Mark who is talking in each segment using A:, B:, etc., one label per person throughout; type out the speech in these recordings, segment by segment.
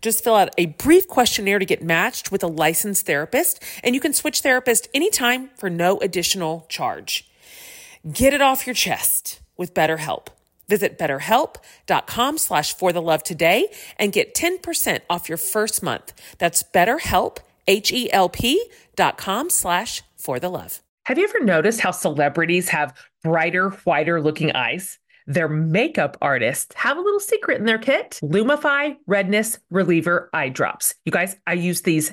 A: Just fill out a brief questionnaire to get matched with a licensed therapist, and you can switch therapist anytime for no additional charge. Get it off your chest with BetterHelp. Visit betterhelp.com slash for the love today and get 10% off your first month. That's betterhelp, H-E-L-P dot com slash for the love. Have you ever noticed how celebrities have brighter, whiter looking eyes? Their makeup artists have a little secret in their kit Lumify Redness Reliever Eye Drops. You guys, I use these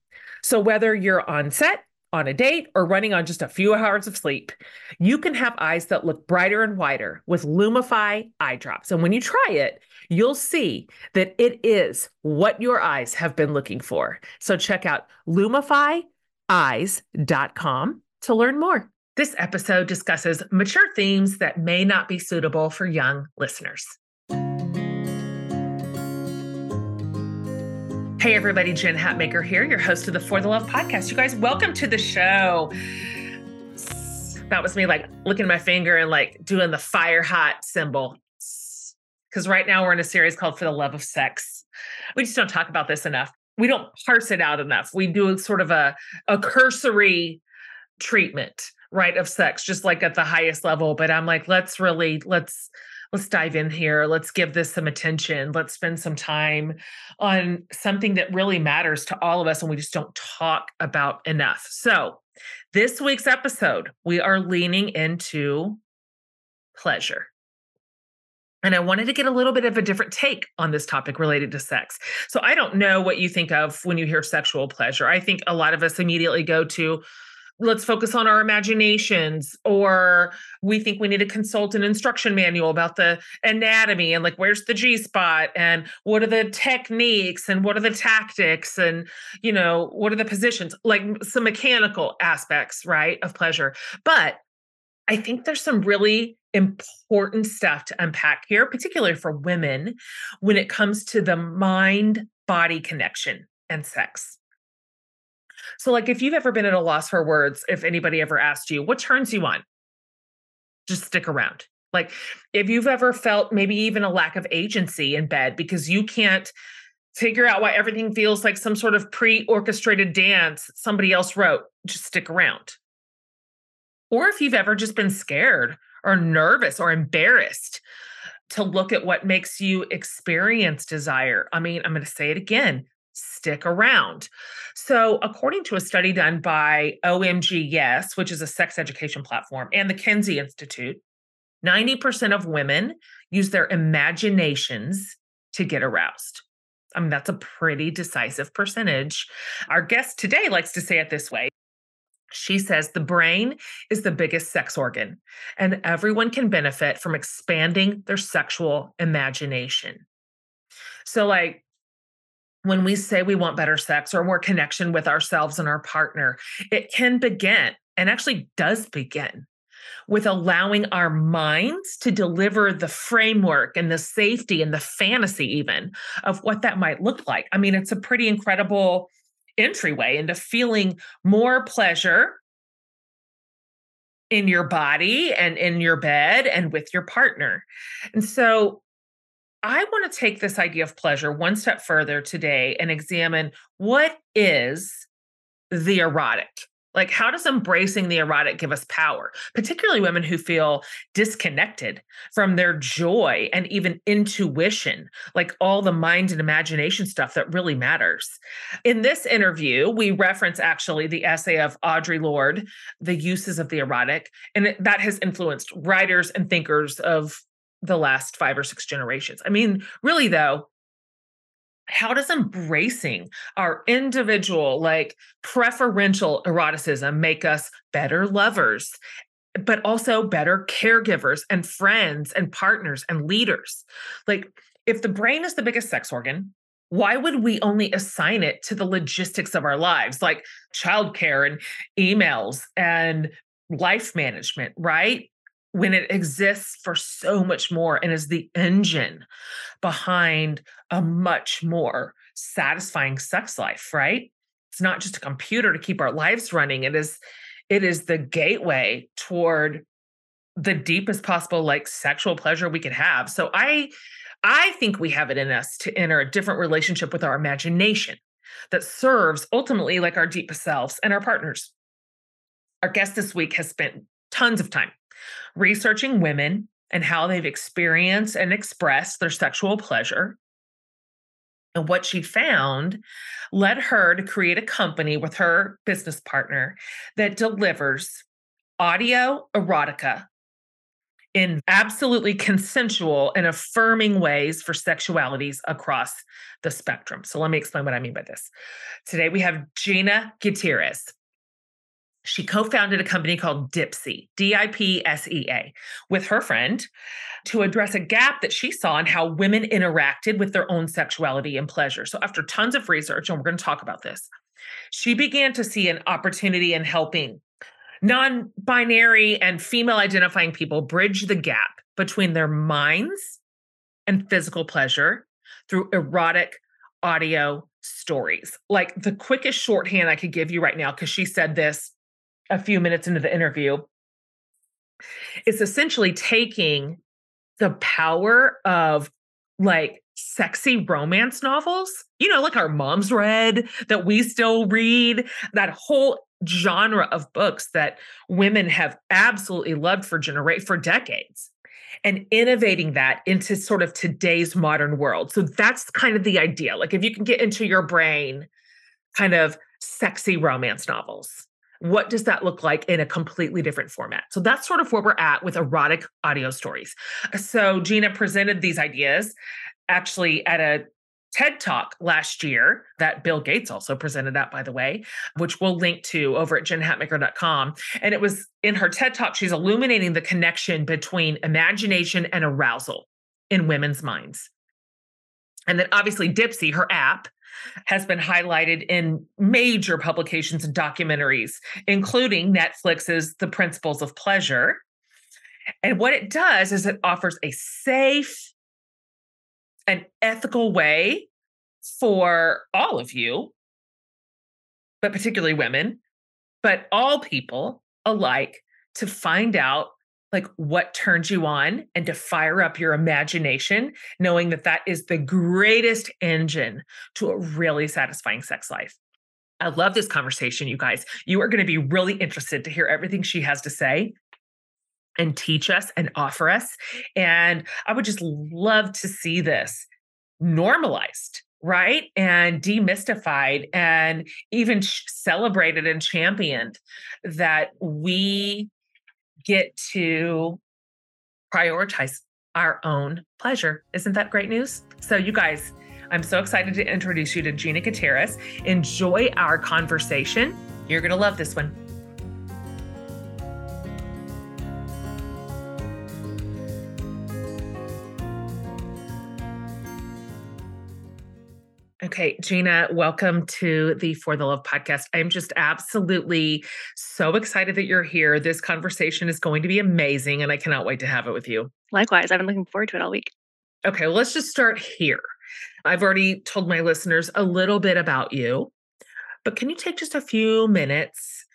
A: So whether you're on set, on a date, or running on just a few hours of sleep, you can have eyes that look brighter and wider with Lumify eye drops. And when you try it, you'll see that it is what your eyes have been looking for. So check out lumifyeyes.com to learn more. This episode discusses mature themes that may not be suitable for young listeners. Hey, everybody, Jen Hatmaker here, your host of the For the Love podcast. You guys, welcome to the show. That was me like looking at my finger and like doing the fire hot symbol. Because right now we're in a series called For the Love of Sex. We just don't talk about this enough. We don't parse it out enough. We do sort of a, a cursory treatment, right, of sex, just like at the highest level. But I'm like, let's really, let's, let's dive in here. Let's give this some attention. Let's spend some time on something that really matters to all of us and we just don't talk about enough. So, this week's episode, we are leaning into pleasure. And I wanted to get a little bit of a different take on this topic related to sex. So I don't know what you think of when you hear sexual pleasure. I think a lot of us immediately go to, let's focus on our imaginations or we think we need to consult an instruction manual about the anatomy and like where's the g spot and what are the techniques and what are the tactics and you know what are the positions like some mechanical aspects right of pleasure. But i think there's some really important stuff to unpack here particularly for women when it comes to the mind body connection and sex so, like, if you've ever been at a loss for words, if anybody ever asked you, what turns you on? Just stick around. Like, if you've ever felt maybe even a lack of agency in bed because you can't figure out why everything feels like some sort of pre orchestrated dance somebody else wrote, just stick around. Or if you've ever just been scared or nervous or embarrassed to look at what makes you experience desire. I mean, I'm going to say it again stick around. So, according to a study done by OMG Yes, which is a sex education platform, and the Kinsey Institute, 90% of women use their imaginations to get aroused. I mean, that's a pretty decisive percentage. Our guest today likes to say it this way. She says the brain is the biggest sex organ, and everyone can benefit from expanding their sexual imagination. So, like, when we say we want better sex or more connection with ourselves and our partner, it can begin and actually does begin with allowing our minds to deliver the framework and the safety and the fantasy, even of what that might look like. I mean, it's a pretty incredible entryway into feeling more pleasure in your body and in your bed and with your partner. And so I want to take this idea of pleasure one step further today and examine what is the erotic? Like, how does embracing the erotic give us power, particularly women who feel disconnected from their joy and even intuition, like all the mind and imagination stuff that really matters? In this interview, we reference actually the essay of Audre Lorde, The Uses of the Erotic, and that has influenced writers and thinkers of the last five or six generations. I mean, really, though, how does embracing our individual, like preferential eroticism make us better lovers, but also better caregivers and friends and partners and leaders? Like, if the brain is the biggest sex organ, why would we only assign it to the logistics of our lives, like childcare and emails and life management, right? When it exists for so much more and is the engine behind a much more satisfying sex life right? It's not just a computer to keep our lives running. It is it is the gateway toward the deepest possible like sexual pleasure we could have. So i i think we have it in us to enter a different relationship with our imagination that serves ultimately like our deepest selves and our partners. Our guest this week has spent tons of time researching women and how they've experienced and expressed their sexual pleasure. And what she found led her to create a company with her business partner that delivers audio erotica in absolutely consensual and affirming ways for sexualities across the spectrum. So let me explain what I mean by this. Today we have Gina Gutierrez she co founded a company called Dipsea, D I P S E A, with her friend to address a gap that she saw in how women interacted with their own sexuality and pleasure. So, after tons of research, and we're going to talk about this, she began to see an opportunity in helping non binary and female identifying people bridge the gap between their minds and physical pleasure through erotic audio stories. Like the quickest shorthand I could give you right now, because she said this a few minutes into the interview is essentially taking the power of like sexy romance novels, you know, like our moms read, that we still read, that whole genre of books that women have absolutely loved for generate for decades and innovating that into sort of today's modern world. So that's kind of the idea. Like if you can get into your brain kind of sexy romance novels what does that look like in a completely different format? So that's sort of where we're at with erotic audio stories. So Gina presented these ideas actually at a TED Talk last year that Bill Gates also presented at, by the way, which we'll link to over at jenhatmaker.com. And it was in her TED Talk, she's illuminating the connection between imagination and arousal in women's minds. And then obviously Dipsea, her app, has been highlighted in major publications and documentaries, including Netflix's The Principles of Pleasure. And what it does is it offers a safe and ethical way for all of you, but particularly women, but all people alike to find out like what turns you on and to fire up your imagination, knowing that that is the greatest engine to a really satisfying sex life. I love this conversation, you guys. You are going to be really interested to hear everything she has to say and teach us and offer us. And I would just love to see this normalized right and demystified and even celebrated and championed that we get to prioritize our own pleasure. Isn't that great news? So, you guys, I'm so excited to introduce you to Gina Gutierrez. Enjoy our conversation. You're going to love this one. Okay, Gina, welcome to the For the Love podcast. I'm just absolutely so excited that you're here. This conversation is going to be amazing, and I cannot wait to have it with you.
B: Likewise, I've been looking forward to it all week.
A: Okay, well, let's just start here. I've already told my listeners a little bit about you, But can you take just a few minutes?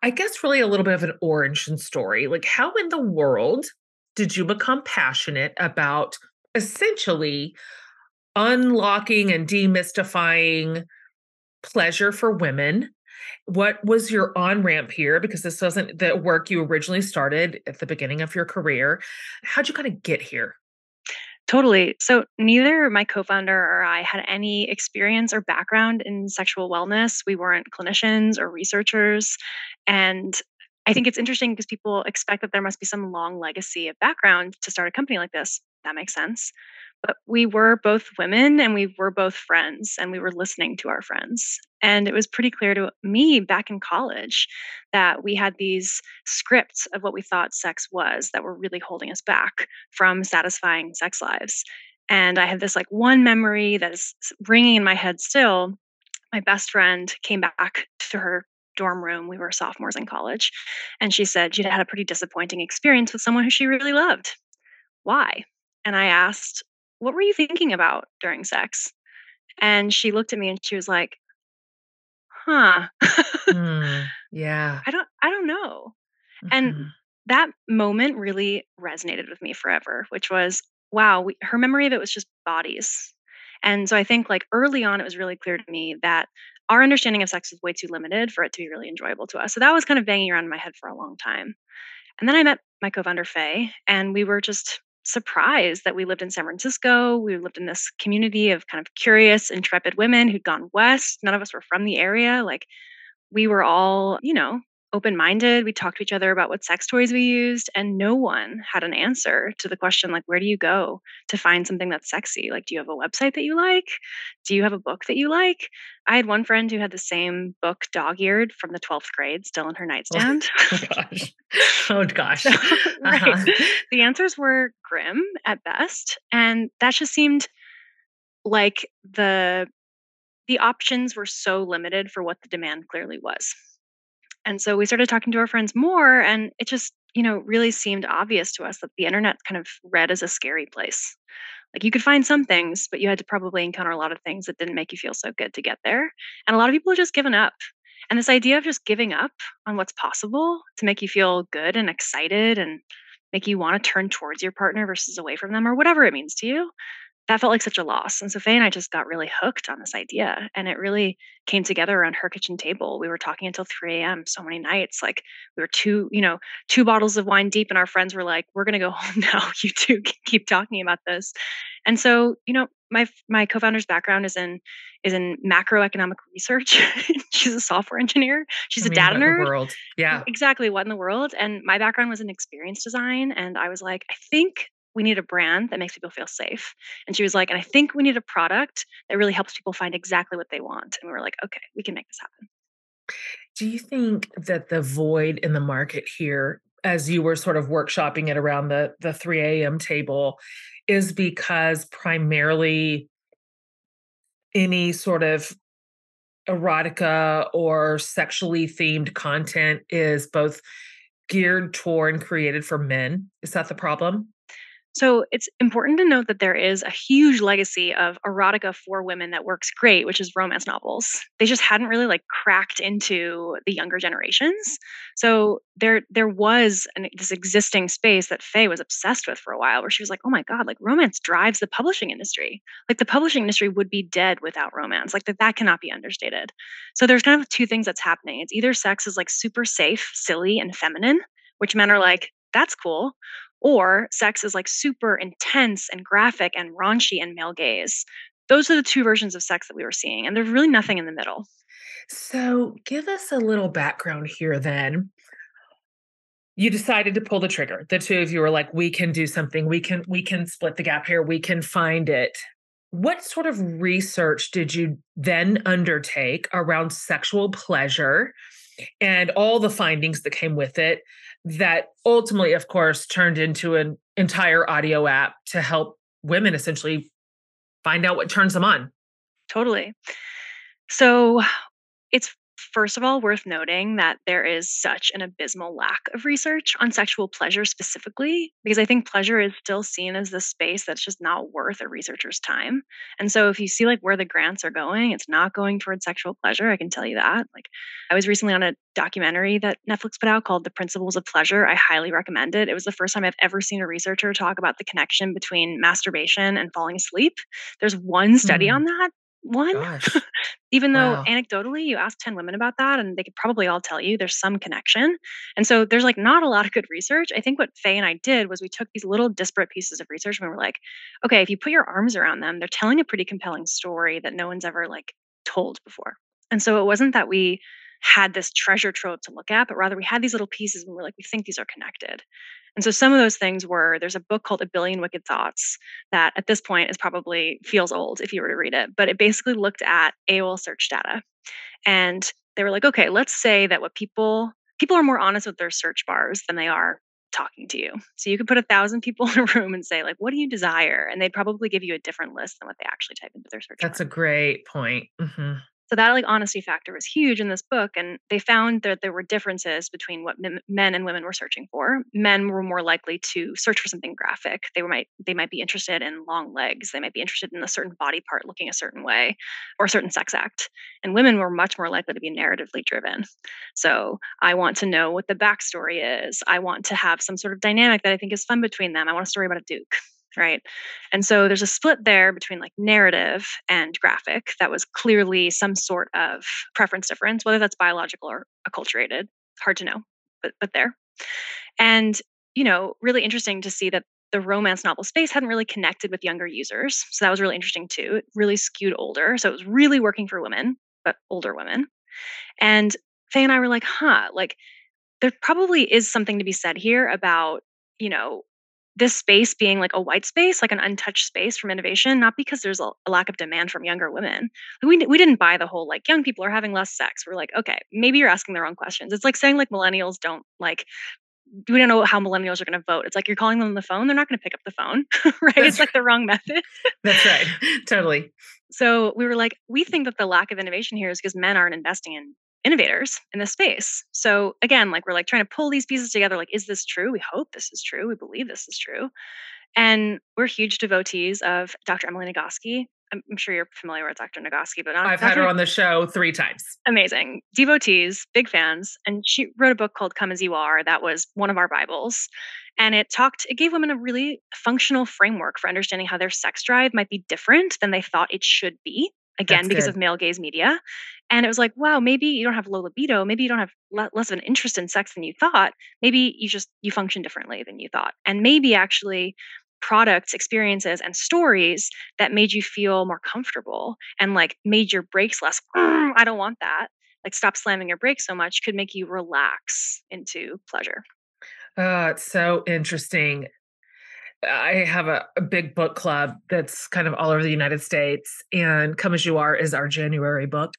A: I guess really a little bit of an origin story. Like, how in the world did you become passionate about essentially unlocking and demystifying pleasure for women? What was your on ramp here? Because this wasn't the work you originally started at the beginning of your career. How'd you kind of get here?
B: Totally. So, neither my co founder or I had any experience or background in sexual wellness. We weren't clinicians or researchers. And I think it's interesting because people expect that there must be some long legacy of background to start a company like this. That makes sense. But we were both women and we were both friends and we were listening to our friends. And it was pretty clear to me back in college that we had these scripts of what we thought sex was that were really holding us back from satisfying sex lives. And I have this like one memory that is ringing in my head still. My best friend came back to her dorm room. We were sophomores in college. And she said she'd had a pretty disappointing experience with someone who she really loved. Why? And I asked, What were you thinking about during sex? And she looked at me and she was like, Huh.
A: Mm, yeah.
B: I don't I don't know. And
A: Mhm.
B: that moment really resonated with me forever, which was wow, we, her memory of it was just bodies. And so I think like early on it was really clear to me that our understanding of sex is way too limited for it to be really enjoyable to us. So that was kind of banging around in my head for a long time. And then I met my co-founder Faye, and we were just surprised that we lived in San Francisco. We lived in this community of kind of curious, intrepid women who'd gone west. None of us were from the area. Like we were all, you know, open minded. We talked to each other about what sex toys we used, and no one had an answer to the question, like, where do you go to find something that's sexy? Like, do you have a website that you like? Do you have a book that you like? I had one friend who had the same book, dog eared, from the 12th grade, still in her nightstand.
A: Oh gosh. Oh gosh.
B: So, right.
A: Uh-huh.
B: The answers were grim at best. And that just seemed like the the options were so limited for what the demand clearly was. And so we started talking to our friends more, and it just, you know, really seemed obvious to us that the internet kind of read as a scary place. Like you could find some things, but you had to probably encounter a lot of things that didn't make you feel so good to get there. And a lot of people are just given up. And this idea of just giving up on what's possible to make you feel good and excited and make you want to turn towards your partner versus away from them or whatever it means to you that felt like such a loss. And so Faye and I just got really hooked on this idea. And it really came together around her kitchen table. We were talking until 3 a.m. so many nights. Like we were two, you know, two bottles of wine deep, and our friends were like, We're gonna go home now. You two can keep talking about this. And so, you know, my my co-founder's background is in is in macroeconomic research. She's a software engineer. She's
A: I
B: a
A: mean,
B: data nerd
A: world. Yeah.
B: exactly what in the world and my background was in experience design and i was like i think we need a brand that makes people feel safe and she was like and i think we need a product that really helps people find exactly what they want and we were like okay we can make this happen
A: Do you think that the void in the market here, as you were sort of workshopping it around the the 3 a.m. table, is because primarily any sort of erotica or sexually themed content is both geared toward and created for men? Is that the problem?
B: So it's important to note that there is a huge legacy of erotica for women that works great, which is romance novels. They just hadn't really like cracked into the younger generations. So there there was an, this existing space that Faye was obsessed with for a while, where she was like, "Oh my god, like romance drives the publishing industry. Like the publishing industry would be dead without romance. Like that that cannot be understated." So there's kind of two things that's happening. It's either sex is like super safe, silly, and feminine, which men are like, "That's cool," or sex is like super intense and graphic and raunchy and male gaze. Those are the two versions of sex that we were seeing, and there's really nothing in the middle.
A: So, give us a little background here then. You decided to pull the trigger. The two of you were like, "We can do something. We can we can split the gap here. We can find it." What sort of research did you then undertake around sexual pleasure and all the findings that came with it that ultimately, of course, turned into an entire audio app to help women essentially find out what turns them on?
B: Totally. So it's First of all, worth noting that there is such an abysmal lack of research on sexual pleasure specifically, because I think pleasure is still seen as the space that's just not worth a researcher's time. And so if you see like where the grants are going, it's not going towards sexual pleasure. I can tell you that. Like I was recently on a documentary that Netflix put out called The Principles of Pleasure. I highly recommend it. It was the first time I've ever seen a researcher talk about the connection between masturbation and falling asleep. There's one study mm. on that one. Even though wow. anecdotally, you ask 10 women about that, and they could probably all tell you there's some connection. And so there's like not a lot of good research. I think what Faye and I did was we took these little disparate pieces of research and we were like, okay, if you put your arms around them, they're telling a pretty compelling story that no one's ever like told before. And so it wasn't that we had this treasure trove to look at, but rather we had these little pieces and we we're like, we think these are connected. And so some of those things were there's a book called A Billion Wicked Thoughts that at this point is probably feels old if you were to read it, but it basically looked at AOL search data. And they were like, okay, let's say that what people people are more honest with their search bars than they are talking to you. So you could put a thousand people in a room and say, like, what do you desire? And they'd probably give you a different list than what they actually type into their search.
A: That's bar. a great point. Mm-hmm.
B: So that like honesty factor was huge in this book, and they found that there were differences between what men and women were searching for. Men were more likely to search for something graphic. They might they might be interested in long legs. They might be interested in a certain body part looking a certain way, or a certain sex act. And women were much more likely to be narratively driven. So I want to know what the backstory is. I want to have some sort of dynamic that I think is fun between them. I want a story about a duke right? And so there's a split there between like narrative and graphic that was clearly some sort of preference difference, whether that's biological or acculturated. Hard to know, but but there. And you know, really interesting to see that the romance novel space hadn't really connected with younger users. So that was really interesting too. It really skewed older. So it was really working for women, but older women. And Faye and I were like, huh, like there probably is something to be said here about, you know, this space being like a white space, like an untouched space from innovation, not because there's a, a, lack of demand from younger women. We, we didn't buy the whole like young people are having less sex. We're like, okay, maybe you're asking the wrong questions. It's like saying like millennials don't like, we don't know how millennials are going to vote. It's like you're calling them on the phone, they're not going to pick up the phone, right? That's it's like the wrong method.
A: That's right. Totally.
B: So we were like, we think that the lack of innovation here is because men aren't investing in innovators in this space. So again, like we're like trying to pull these pieces together. Like, is this true? We hope this is true. We believe this is true. And we're huge devotees of Dr. Emily Nagoski. I'm, I'm sure you're familiar with Dr. Nagoski, but
A: I've Dr. had her on the show three times.
B: Amazing. Devotees, big fans. And she wrote a book called Come As You Are that was one of our Bibles. And it talked, it gave women a really functional framework for understanding how their sex drive might be different than they thought it should be again That's because good. of male gaze media and it was like wow maybe you don't have low libido maybe you don't have le- less of an interest in sex than you thought. Maybe you just you function differently than you thought. And maybe actually products experiences and stories that made you feel more comfortable and like made your brakes less i don't want that like stop slamming your brakes so much could make you relax into pleasure.
A: Uh, it's so interesting. I have a, a, big book club that's kind of all over the United States, and Come As You Are is our January book.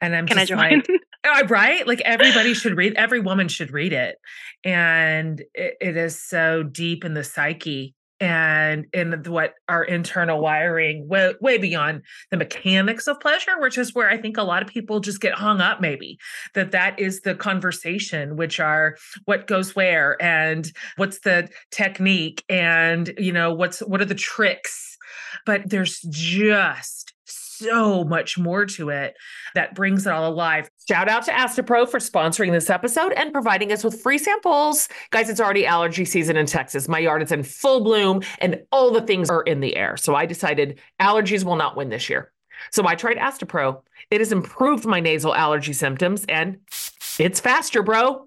A: And I'm
B: Can
A: just
B: I
A: like, oh, right? Like everybody should read, every woman should read it. And it, it is so deep in the psyche and in what our internal wiring way, way beyond the mechanics of pleasure which is where i think a lot of people just get hung up maybe that that is the conversation which are what goes where and what's the technique and you know what's what are the tricks but there's just so much more to it that brings it all alive. Shout out to Astepro for sponsoring this episode and providing us with free samples. Guys, it's already allergy season in Texas. My yard is in full bloom and all the things are in the air. So I decided allergies will not win this year. So I tried Astepro. It has improved my nasal allergy symptoms and it's faster, bro.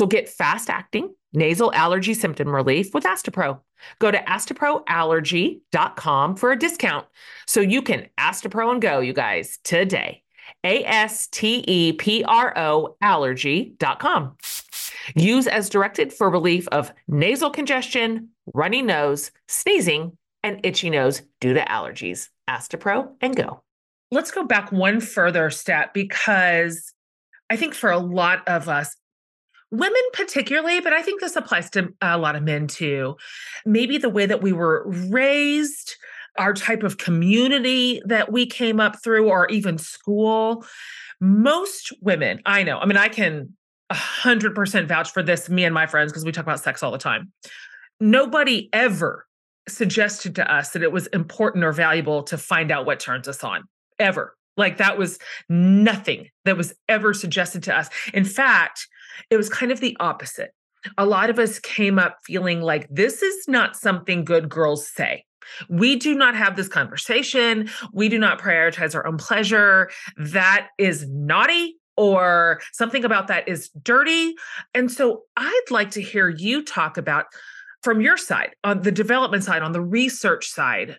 A: So get fast acting nasal allergy symptom relief with Astepro. Go to asteproallergy.com for a discount so you can Astepro and go, you guys, today. A S T E P R O allergy.com. Use as directed for relief of nasal congestion, runny nose, sneezing, and itchy nose due to allergies. Astepro and go. Let's go back one further step because I think for a lot of us, women particularly, but I think this applies to a lot of men too. Maybe the way that we were raised, our type of community that we came up through, or even school. Most women, I know, I mean, I can 100% vouch for this, me and my friends, because we talk about sex all the time. Nobody ever suggested to us that it was important or valuable to find out what turns us on, ever. Like that was nothing that was ever suggested to us. In fact, it was kind of the opposite. A lot of us came up feeling like this is not something good girls say. We do not have this conversation. We do not prioritize our own pleasure. That is naughty or something about that is dirty. And so I'd like to hear you talk about from your side, on the development side, on the research side,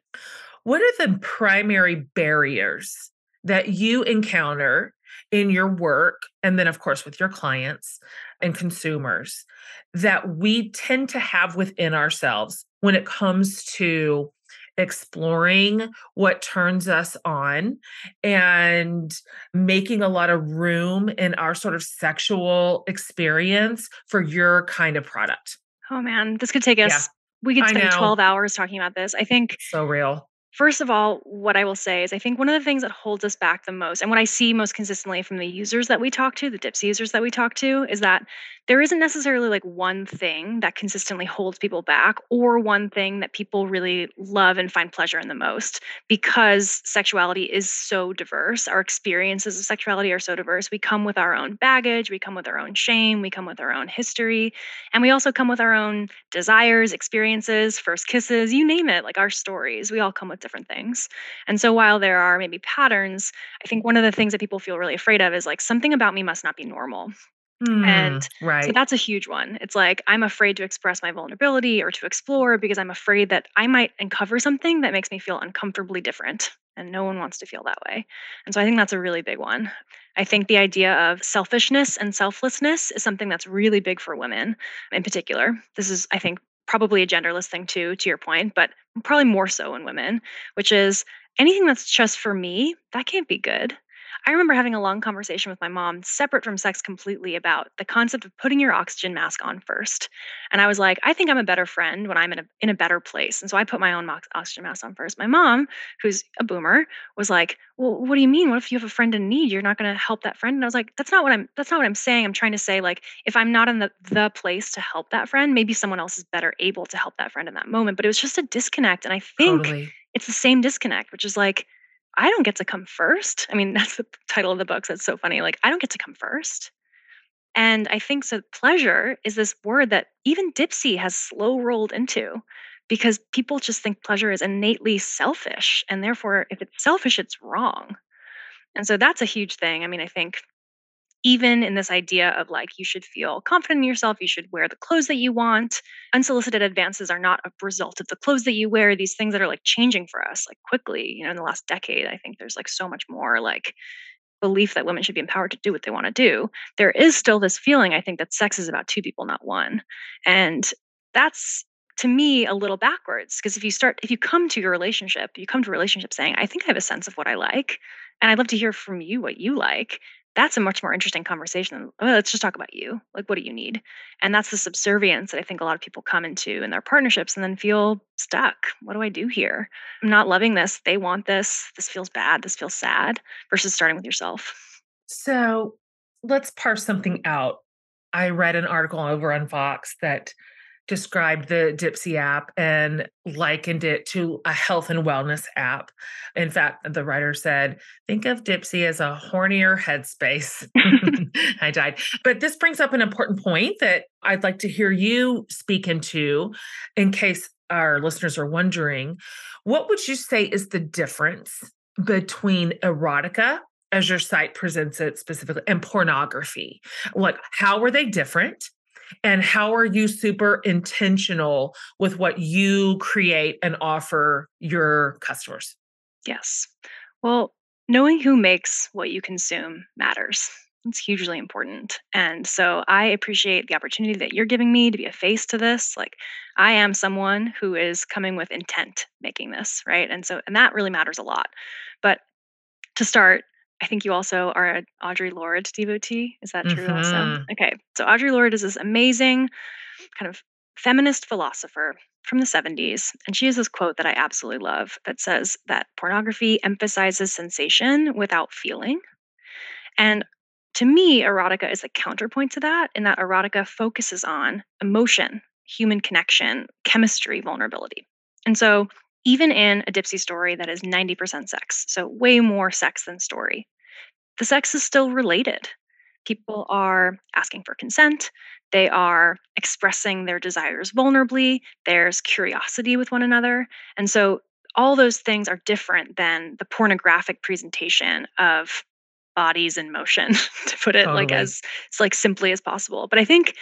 A: what are the primary barriers that you encounter in your work and then of course with your clients and consumers that we tend to have within ourselves when it comes to exploring what turns us on and making a lot of room in our sort of sexual experience for your kind of product.
B: Oh man, this could take us. Yeah. We could spend 12 hours talking about this. I think
A: so real.
B: First of all, what I will say is I think one of the things that holds us back the most, and what I see most consistently from the users that we talk to, the Dipsea users that we talk to, is that there isn't necessarily like one thing that consistently holds people back or one thing that people really love and find pleasure in the most because sexuality is so diverse. Our experiences of sexuality are so diverse. We come with our own baggage, we come with our own shame, we come with our own history, and we also come with our own desires, experiences, first kisses, you name it, like our stories. We all come with different things. And so while there are maybe patterns, I think one of the things that people feel really afraid of is like something about me must not be normal. Mm, and right. so that's a huge one. It's like I'm afraid to express my vulnerability or to explore because I'm afraid that I might uncover something that makes me feel uncomfortably different. And no one wants to feel that way. And so I think that's a really big one. I think the idea of selfishness and selflessness is something that's really big for women in particular. This is, I think, probably a genderless thing too, to your point, but probably more so in women, which is anything that's just for me, that can't be good. I remember having a long conversation with my mom, separate from sex completely, about the concept of putting your oxygen mask on first. And I was like, I think I'm a better friend when I'm in a in a better place. And so I put my own oxygen mask on first. My mom, who's a boomer, was like, "Well, what do you mean? What if you have a friend in need? You're not going to help that friend?" And I was like, "That's not what I'm. That's not what I'm saying. I'm trying to say like, if I'm not in the the place to help that friend, maybe someone else is better able to help that friend in that moment." But it was just a disconnect, and I think totally. it's the same disconnect, which is like I don't get to come first. I mean, that's the title of the book. So it's so funny. Like, I don't get to come first. And I think so. Pleasure is this word that even Dipsea has slow rolled into because people just think pleasure is innately selfish. And therefore, if it's selfish, it's wrong. And so that's a huge thing. I mean, I think even in this idea of like you should feel confident in yourself, you should wear the clothes that you want. Unsolicited advances are not a result of the clothes that you wear, these things that are like changing for us like quickly, you know, in the last decade, I think there's like so much more like belief that women should be empowered to do what they want to do. There is still this feeling I think that sex is about two people not one. And that's to me a little backwards because if you start if you come to your relationship you come to a relationship saying i think i have a sense of what i like and i'd love to hear from you what you like that's a much more interesting conversation oh, let's just talk about you. Like what do you need? And that's the subservience that i think a lot of people come into in their partnerships and then feel stuck. What do i do here? I'm not loving this. They want this. This feels bad. This feels sad versus starting with yourself.
A: So let's parse something out. I read an article over on vox that described the Dipsea app and likened it to a health and wellness app. In fact, the writer said, think of Dipsea as a hornier headspace. I died. But this brings up an important point that I'd like to hear you speak into in case our listeners are wondering. What would you say is the difference between erotica as your site presents it specifically and pornography? Like, how are they different? And how are you super intentional with what you create and offer your customers
B: yes well knowing who makes what you consume matters It's hugely important. And so I appreciate the opportunity that you're giving me to be a face to this. Like I am someone who is coming with intent making this, right? And so and that really matters a lot. But to start, I think you also are an Audre Lorde devotee. Is that true also?
A: Mhm.
B: Okay. So Audre Lorde is this amazing kind of feminist philosopher from the 70s. And she has this quote that I absolutely love that says that pornography emphasizes sensation without feeling. And to me, erotica is a counterpoint to that, in that erotica focuses on emotion, human connection, chemistry, vulnerability. And so, even in a Dipsea story that is 90% sex, so way more sex than story, the sex is still related. People are asking for consent, they are expressing their desires vulnerably, there's curiosity with one another. And so, all those things are different than the pornographic presentation of bodies in motion to put it like as it's like simply as possible but i think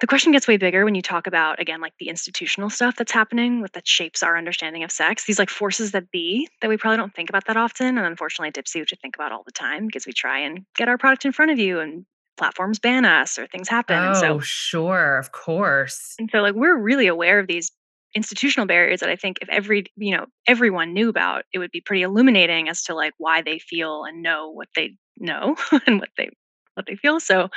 B: the question gets way bigger when you talk about again like the institutional stuff that's happening with that shapes our understanding of sex these like forces that be that we probably don't think about that often and unfortunately Dipsea which we think about all the time because we try and get our product in front of you and platforms ban us or things happen and so
A: Oh, sure, of course.
B: and so like we're really aware of these institutional barriers that I think if every you know everyone knew about, it would be pretty illuminating as to like why they feel and know what they know and what they what they feel. So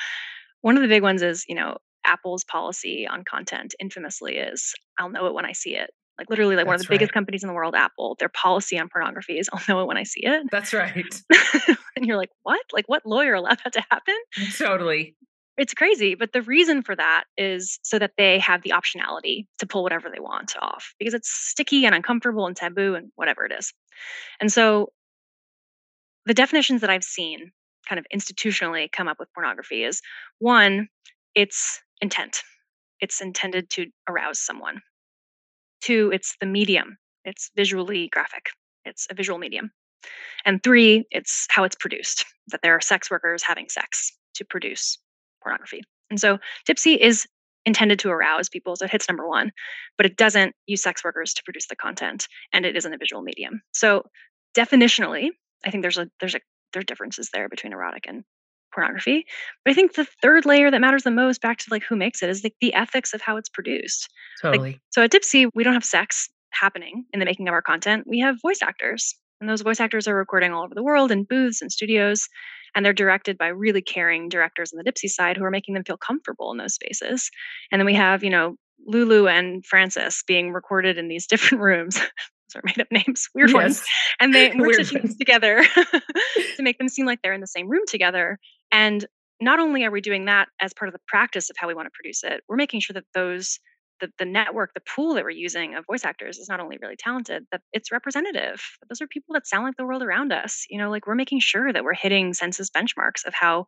B: one of the big ones is, you know, Apple's policy on content infamously is I'll know it when I see it. Like literally like one of the
A: That's
B: biggest companies in the world, Apple, their policy on pornography is I'll know it when I see it.
A: That's right.
B: and you're like, what? Like what lawyer allowed that to happen?
A: Totally.
B: It's crazy, but the reason for that is so that they have the optionality to pull whatever they want off because it's sticky and uncomfortable and taboo and whatever it is. And so the definitions that I've seen kind of institutionally come up with pornography is one, it's intent. It's intended to arouse someone. Two, it's the medium. It's visually graphic. It's a visual medium. And three, it's how it's produced, that there are sex workers having sex to produce pornography. And so Dipsea is intended to arouse people, so it hits number one, but it doesn't use sex workers to produce the content, and it isn't a visual medium. So definitionally, I think there's a there's a there are differences there between erotic and pornography. But I think the third layer that matters the most, back to like who makes it, is like the ethics of how it's produced. Like
A: Totally.
B: so at Dipsea, we don't have sex happening in the making of our content. We have voice actors. And those voice actors are recording all over the world in booths and studios. And they're directed by really caring directors on the Dipsea side who are making them feel comfortable in those spaces. And then we have, you know, Lulu and Francis being recorded in these different rooms. those are made up names, weird ones. And they we're
A: Weird
B: stitching these together to make them seem like they're in the same room together. And not only are we doing that as part of the practice of how we want to produce it, we're making sure that those the, the network, the pool that we're using of voice actors is not only really talented, that it's representative. Those are people that sound like the world around us. You know, like we're making sure that we're hitting census benchmarks of how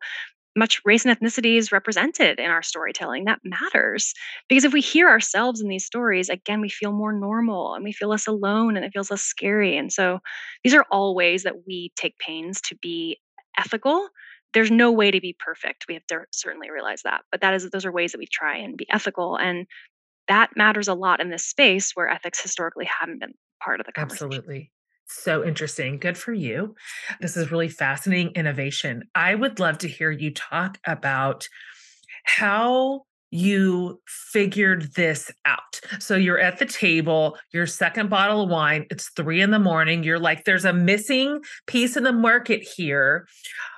B: much race and ethnicity is represented in our storytelling. That matters. Because if we hear ourselves in these stories, again, we feel more normal and we feel less alone and it feels less scary. And so these are all ways that we take pains to be ethical. There's no way to be perfect. We have to certainly realize that. But that is those are ways that we try and be ethical. And that matters a lot in this space where ethics historically haven't been part of the conversation.
A: Absolutely. So interesting. Good for you. This is really fascinating innovation. I would love to hear you talk about how you figured this out. So you're at the table, your second bottle of wine, it's three in the morning. You're like, there's a missing piece in the market here.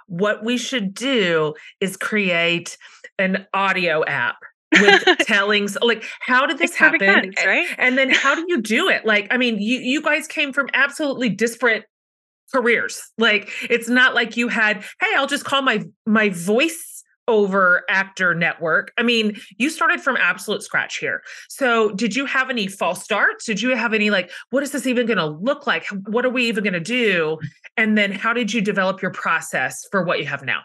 A: What we should do is create an audio app with tellings. Like, how did this happen?
B: sense, right?
A: And then how do you do it? Like, I mean, you you guys came from absolutely disparate careers. Like, it's not like you had, hey, I'll just call my my voice over actor network. I mean, you started from absolute scratch here. So, did you have any false starts? Did you have any like, what is this even going to look like? What are we even going to do? And then, how did you develop your process for what you have now?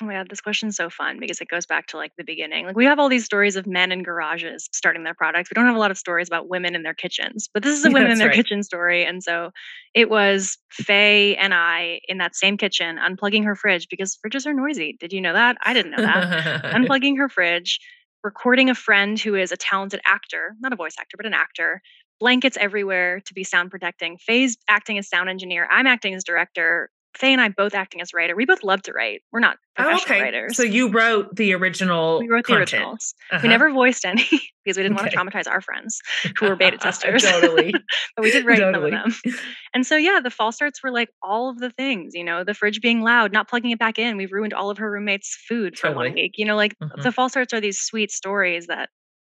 B: Oh my god, this question's so fun because it goes back to like the beginning. Like we have all these stories of men in garages starting their products. We don't have a lot of stories about women in their kitchens, but this is a women in their
A: right.
B: kitchen story. And so it was Faye and I in that same kitchen unplugging her fridge because fridges are noisy. Did you know that? I didn't know that. Unplugging her fridge, recording a friend who is a talented actor, not a voice actor, but an actor. Blankets everywhere to be sound protecting. Faye's acting as sound engineer. I'm acting as director Faye and I both acting as writer. We both love to write. We're not professional
A: Oh,
B: professional
A: okay.
B: writers.
A: So you wrote the original
B: we wrote the
A: content.
B: originals.
A: Uh-huh.
B: We never voiced any because we didn't want to traumatize our friends who were beta testers.
A: totally.
B: but we did write
A: Totally.
B: some of them. And so yeah, the false starts were like all of the things, you know, the fridge being loud, not plugging it back in. We've ruined all of her roommates' food for one week. You know, like
A: Mhm.
B: the false starts are these sweet stories that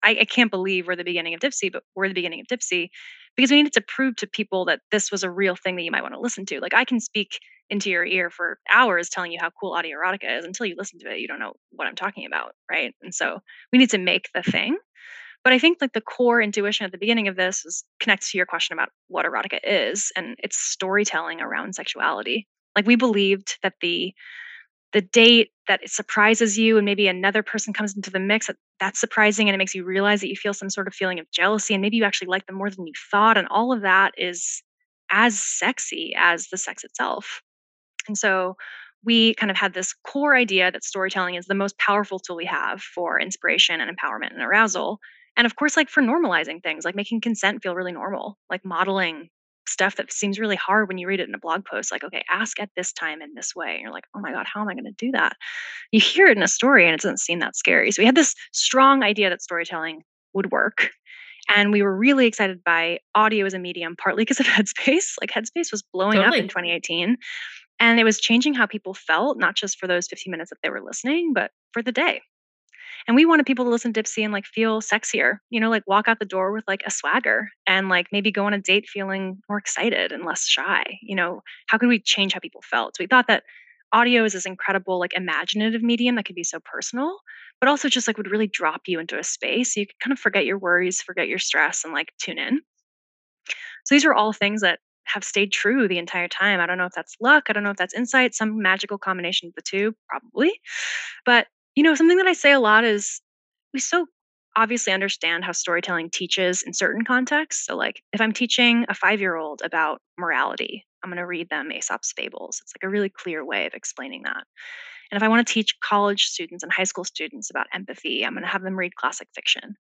B: I, I can't believe were the beginning of Dipsea, but we're the beginning of Dipsea because we needed to prove to people that this was a real thing that you might want to listen to. Like I can speak into your ear for hours telling you how cool audio erotica is until you listen to it, you don't know what I'm talking about, right? And so we need to make the thing. But I think like the core intuition at the beginning of this is connects to your question about what erotica is, and it's storytelling around sexuality. Like we believed that the the date that it surprises you and maybe another person comes into the mix that that's surprising and it makes you realize that you feel some sort of feeling of jealousy and maybe you actually like them more than you thought and all of that is as sexy as the sex itself and so we kind of had this core idea that storytelling is the most powerful tool we have for inspiration and empowerment and arousal. And of course, like for normalizing things, like making consent feel really normal, like modeling stuff that seems really hard when you read it in a blog post, like, okay, ask at this time in this way. And you're like, oh my God, how am I going to do that? You hear it in a story and it doesn't seem that scary. So we had this strong idea that storytelling would work. And we were really excited by audio as a medium, partly because of Headspace. Like Headspace was blowing up in 2018. And it was changing how people felt, not just for those 15 minutes that they were listening, but for the day. And we wanted people to listen to Dipsea and like feel sexier, you know, like walk out the door with like a swagger and like maybe go on a date feeling more excited and less shy. You know, how could we change how people felt? So we thought that audio is this incredible, like imaginative medium that could be so personal, but also just like would really drop you into a space. So you could kind of forget your worries, forget your stress, and like tune in. So these are all things that have stayed true the entire time. I don't know if that's luck. I don't know if that's insight, some magical combination of the two, probably. But, you know, something that I say a lot is we so obviously understand how storytelling teaches in certain contexts. So, like, if I'm teaching a five year old about morality, I'm going to read them Aesop's fables. It's like a really clear way of explaining that. And if I want to teach college students and high school students about empathy, I'm going to have them read classic fiction.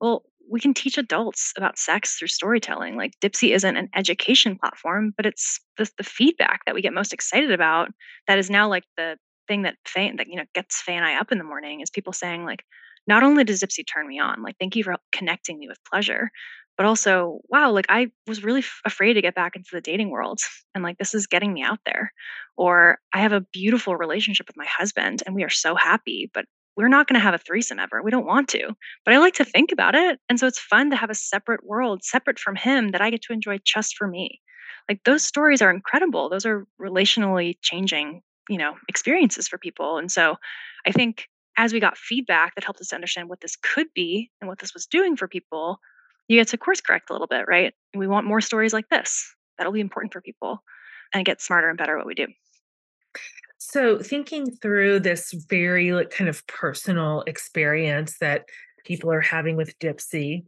B: Well, we can teach adults about sex through storytelling. Like Dipsea isn't an education platform, but it's the, the feedback that we get most excited about that is now like the thing that Faye, that you know gets and I up in the morning is people saying like, not only does Dipsea turn me on, like thank you for connecting me with pleasure, but also wow, like I was really f- afraid to get back into the dating world, and like this is getting me out there. Or I have a beautiful relationship with my husband, and we are so happy, but we're not going to have a threesome ever. We don't want to but I like to think about it. And so it's fun to have a separate world, separate from him, that I get to enjoy just for me. Like those stories are incredible. Those are relationally changing, you know, experiences for people. And so I think as we got feedback that helped us understand what this could be and what this was doing for people, you get to course correct a little bit, right? We want more stories like this. That'll be important for people and get smarter and better at what we do.
A: So, thinking through this very like, kind of personal experience that people are having with Dipsea,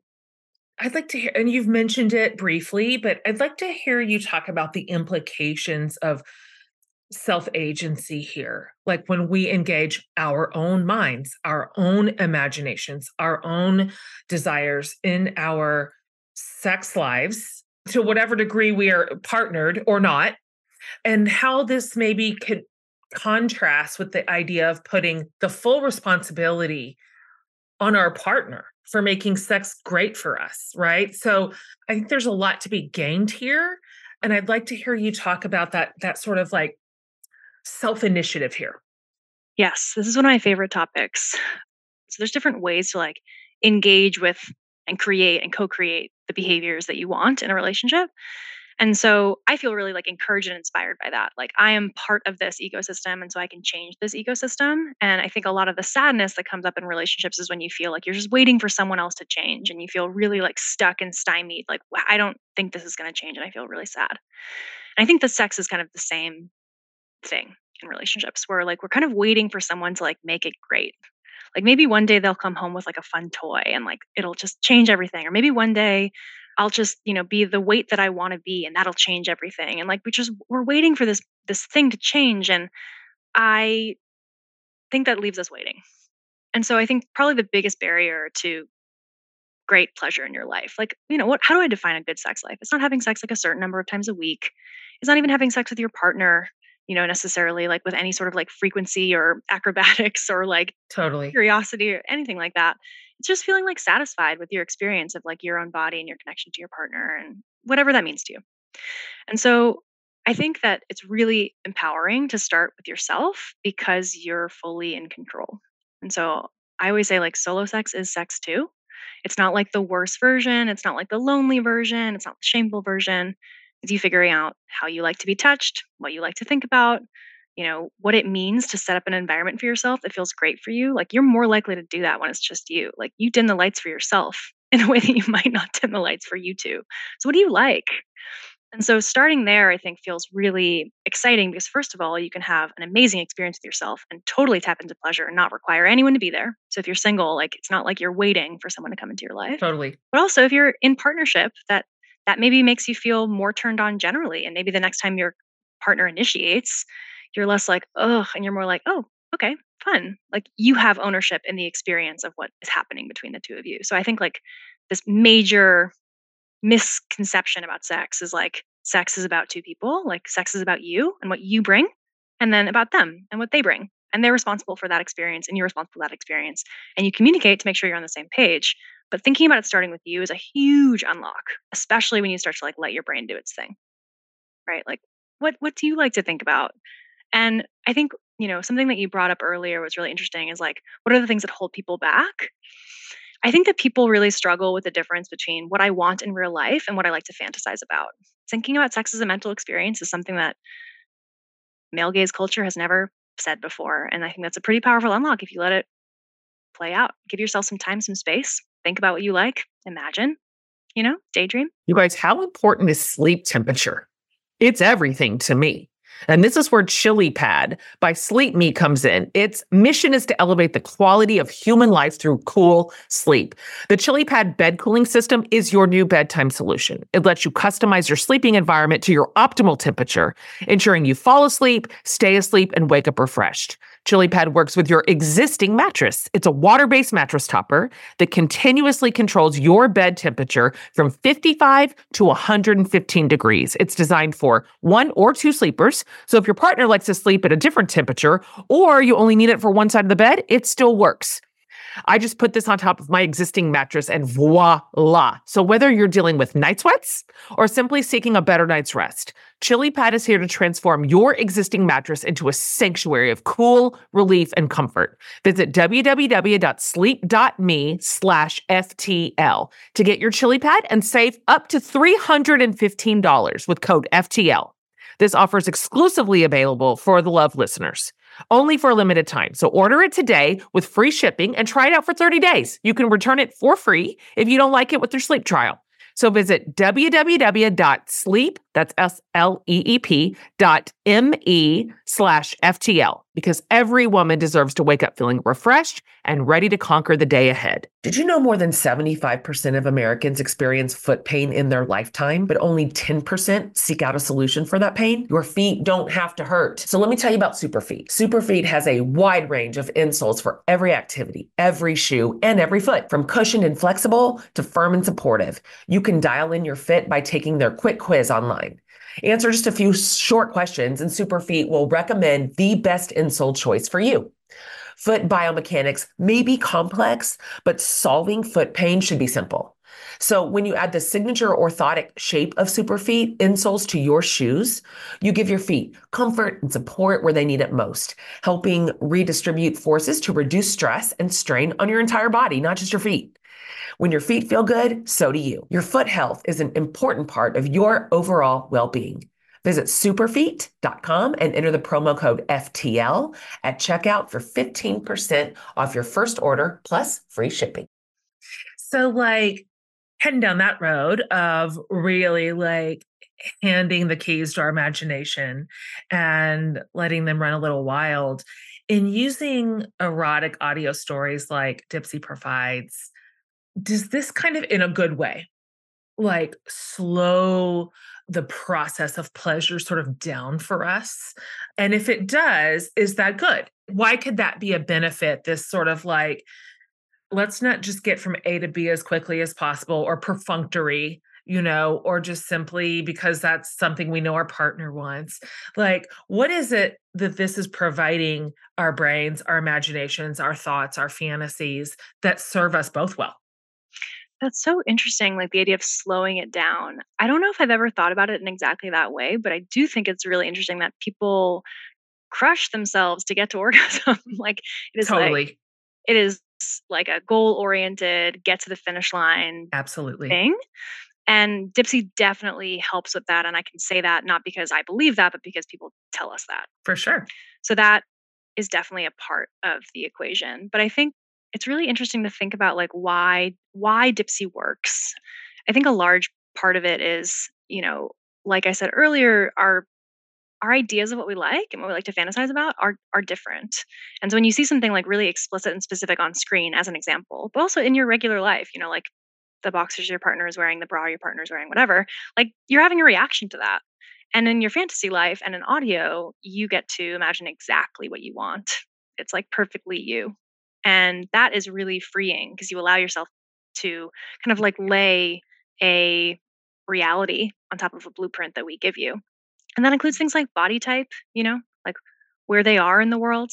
A: I'd like to hear, and you've mentioned it briefly, but I'd like to hear you talk about the implications of self agency here. Like when we engage our own minds, our own imaginations, our own desires in our sex lives to whatever degree we are partnered or not, and how this maybe could contrast with the idea of putting the full responsibility on our partner for making sex great for us, right? So I think there's a lot to be gained here and I'd like to hear you talk about that that sort of like self-initiative here.
B: Yes, this is one of my favorite topics. So there's different ways to like engage with and create and co-create the behaviors that you want in a relationship. And so I feel really like encouraged and inspired by that. Like I am part of this ecosystem and so I can change this ecosystem. And I think a lot of the sadness that comes up in relationships is when you feel like you're just waiting for someone else to change and you feel really like stuck and stymied like I don't think this is going to change and I feel really sad. And I think the sex is kind of the same thing in relationships where like we're kind of waiting for someone to like make it great. Like maybe one day they'll come home with like a fun toy and like it'll just change everything. Or maybe one day I'll just, you know, be the weight that I want to be and that'll change everything. And like we just we're waiting for this this thing to change and I think that leaves us waiting. And so I think probably the biggest barrier to great pleasure in your life. Like, you know, what how do I define a good sex life? It's not having sex like a certain number of times a week. It's not even having sex with your partner, you know, necessarily like with any sort of like frequency or acrobatics or like
A: totally
B: curiosity or anything like that. Just feeling like satisfied with your experience of like your own body and your connection to your partner and whatever that means to you. And so I think that it's really empowering to start with yourself because you're fully in control. And so I always say like solo sex is sex too. It's not like the worst version, it's not like the lonely version, it's not the shameful version. It's you figuring out how you like to be touched, what you like to think about, you know, what it means to set up an environment for yourself that feels great for you. Like you're more likely to do that when it's just you. Like you dim the lights for yourself in a way that you might not dim the lights for you too. So what do you like? And so starting there, I think, feels really exciting because, first of all, you can have an amazing experience with yourself and totally tap into pleasure and not require anyone to be there. So if you're single, like it's not like you're waiting for someone to come into your life.
A: Totally.
B: But also, if you're in partnership, that that maybe makes you feel more turned on generally. And maybe the next time your partner initiates, you're less like, oh, and you're more like, oh, okay, fun. Like you have ownership in the experience of what is happening between the two of you. So I think like this major misconception about sex is like sex is about two people, like sex is about you and what you bring, and then about them and what they bring. And they're responsible for that experience and you're responsible for that experience. And you communicate to make sure you're on the same page. But thinking about it starting with you is a huge unlock, especially when you start to like let your brain do its thing. Right? Like what what do you like to think about? And I think, you know, something that you brought up earlier was really interesting is like what are the things that hold people back? I think that people really struggle with the difference between what I want in real life and what I like to fantasize about. Thinking about sex as a mental experience is something that male gaze culture has never said before. And I think that's a pretty powerful unlock if you let it play out. Give yourself some time, some space, think about what you like, imagine, you know, daydream.
A: You guys, how important is sleep temperature? It's everything to me. And this is where Chili Pad by Sleep Me comes in. Its mission is to elevate the quality of human life through cool sleep. The Chili Pad bed cooling system is your new bedtime solution. It lets you customize your sleeping environment to your optimal temperature, ensuring you fall asleep, stay asleep, and wake up refreshed. Chili Pad works with your existing mattress. It's a water based mattress topper that continuously controls your bed temperature from 55 to 115 degrees. It's designed for one or two sleepers. So if your partner likes to sleep at a different temperature or you only need it for one side of the bed, it still works. I just put this on top of my existing mattress and voila. So whether you're dealing with night sweats or simply seeking a better night's rest, Chili Pad is here to transform your existing mattress into a sanctuary of cool, relief, and comfort. Visit www.sleep.me slash FTL to get your Chili Pad and save up to $315 with code FTL. This offer is exclusively available for the Love listeners only for a limited time. So order it today with free shipping and try it out for 30 days. You can return it for free if you don't like it with your sleep trial. So visit www.sleep, that's S-L-E-E-P dot M-E slash FTL because every woman deserves to wake up feeling refreshed and ready to conquer the day ahead. Did you know more than 75% of Americans experience foot pain in their lifetime, but only 10% seek out a solution for that pain? Your feet don't have to hurt. So let me tell you about Superfeet. Superfeet has a wide range of insoles for every activity, every shoe, and every foot, from cushioned and flexible to firm and supportive. You can dial in your fit by taking their quick quiz online. Answer just a few short questions, and Superfeet will recommend the best insole choice for you. Foot biomechanics may be complex, but solving foot pain should be simple. So when you add the signature orthotic shape of Superfeet insoles to your shoes, you give your feet comfort and support where they need it most, helping redistribute forces to reduce stress and strain on your entire body, not just your feet. When your feet feel good, so do you. Your foot health is an important part of your overall well being. Visit superfeet.com and enter the promo code FTL at checkout for 15% off your first order plus free shipping. So, like, heading down that road of really like handing the keys to our imagination and letting them run a little wild in using erotic audio stories like Dipsea provides does this kind of in a good way like slow the process of pleasure sort of down for us and if it does is that good why could that be a benefit this sort of like let's not just get from a to b as quickly as possible or perfunctory you know, or just simply because that's something we know our partner wants. Like, what is it that this is providing our brains, our imaginations, our thoughts, our fantasies that serve us both well?
B: That's so interesting, like the idea of slowing it down. I don't know if I've ever thought about it in exactly that way, but I do think it's really interesting that people crush themselves to get to orgasm. like it is
A: Totally.
B: like it is like a goal oriented, get to the finish line
A: Absolutely.
B: thing. And Dipsea definitely helps with that. And I can say that not because I believe that, but because people tell us that.
A: For sure.
B: So that is definitely a part of the equation. But I think it's really interesting to think about like why why Dipsea works. I think a large part of it is, you know, like I said earlier, our our ideas of what we like and what we like to fantasize about are are different. And so when you see something like really explicit and specific on screen as an example, but also in your regular life, you know, like the boxers your partner is wearing, the bra your partner is wearing, whatever, like you're having a reaction to that. And in your fantasy life and in audio, you get to imagine exactly what you want. It's like perfectly you. And that is really freeing because you allow yourself to kind of like lay a reality on top of a blueprint that we give you. And that includes things like body type, you know, like where they are in the world.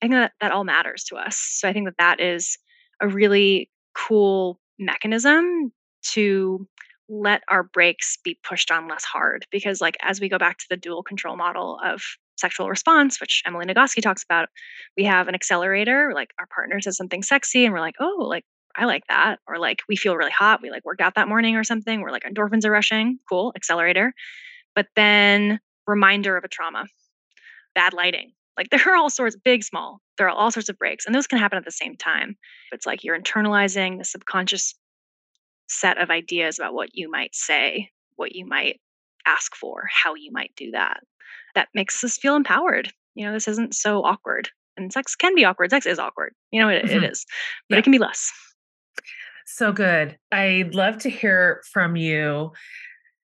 B: I think that that all matters to us. So I think that that is a really cool mechanism to let our brakes be pushed on less hard because like as we go back to the dual control model of sexual response which emily nagoski talks about we have an accelerator like our partner says something sexy and we're like oh like i like that or like we feel really hot we like worked out that morning or something we're like endorphins are rushing cool accelerator but then reminder of a trauma bad lighting like there are all sorts big small there are all sorts of brakes and those can happen at the same time it's like you're internalizing the subconscious set of ideas about what you might say what you might ask for how you might do that that makes us feel empowered you know this isn't so awkward and sex can be awkward sex is awkward you know it, it
A: Mhm.
B: is but
A: Yeah.
B: it can be less
A: So good. I'd love to hear from you.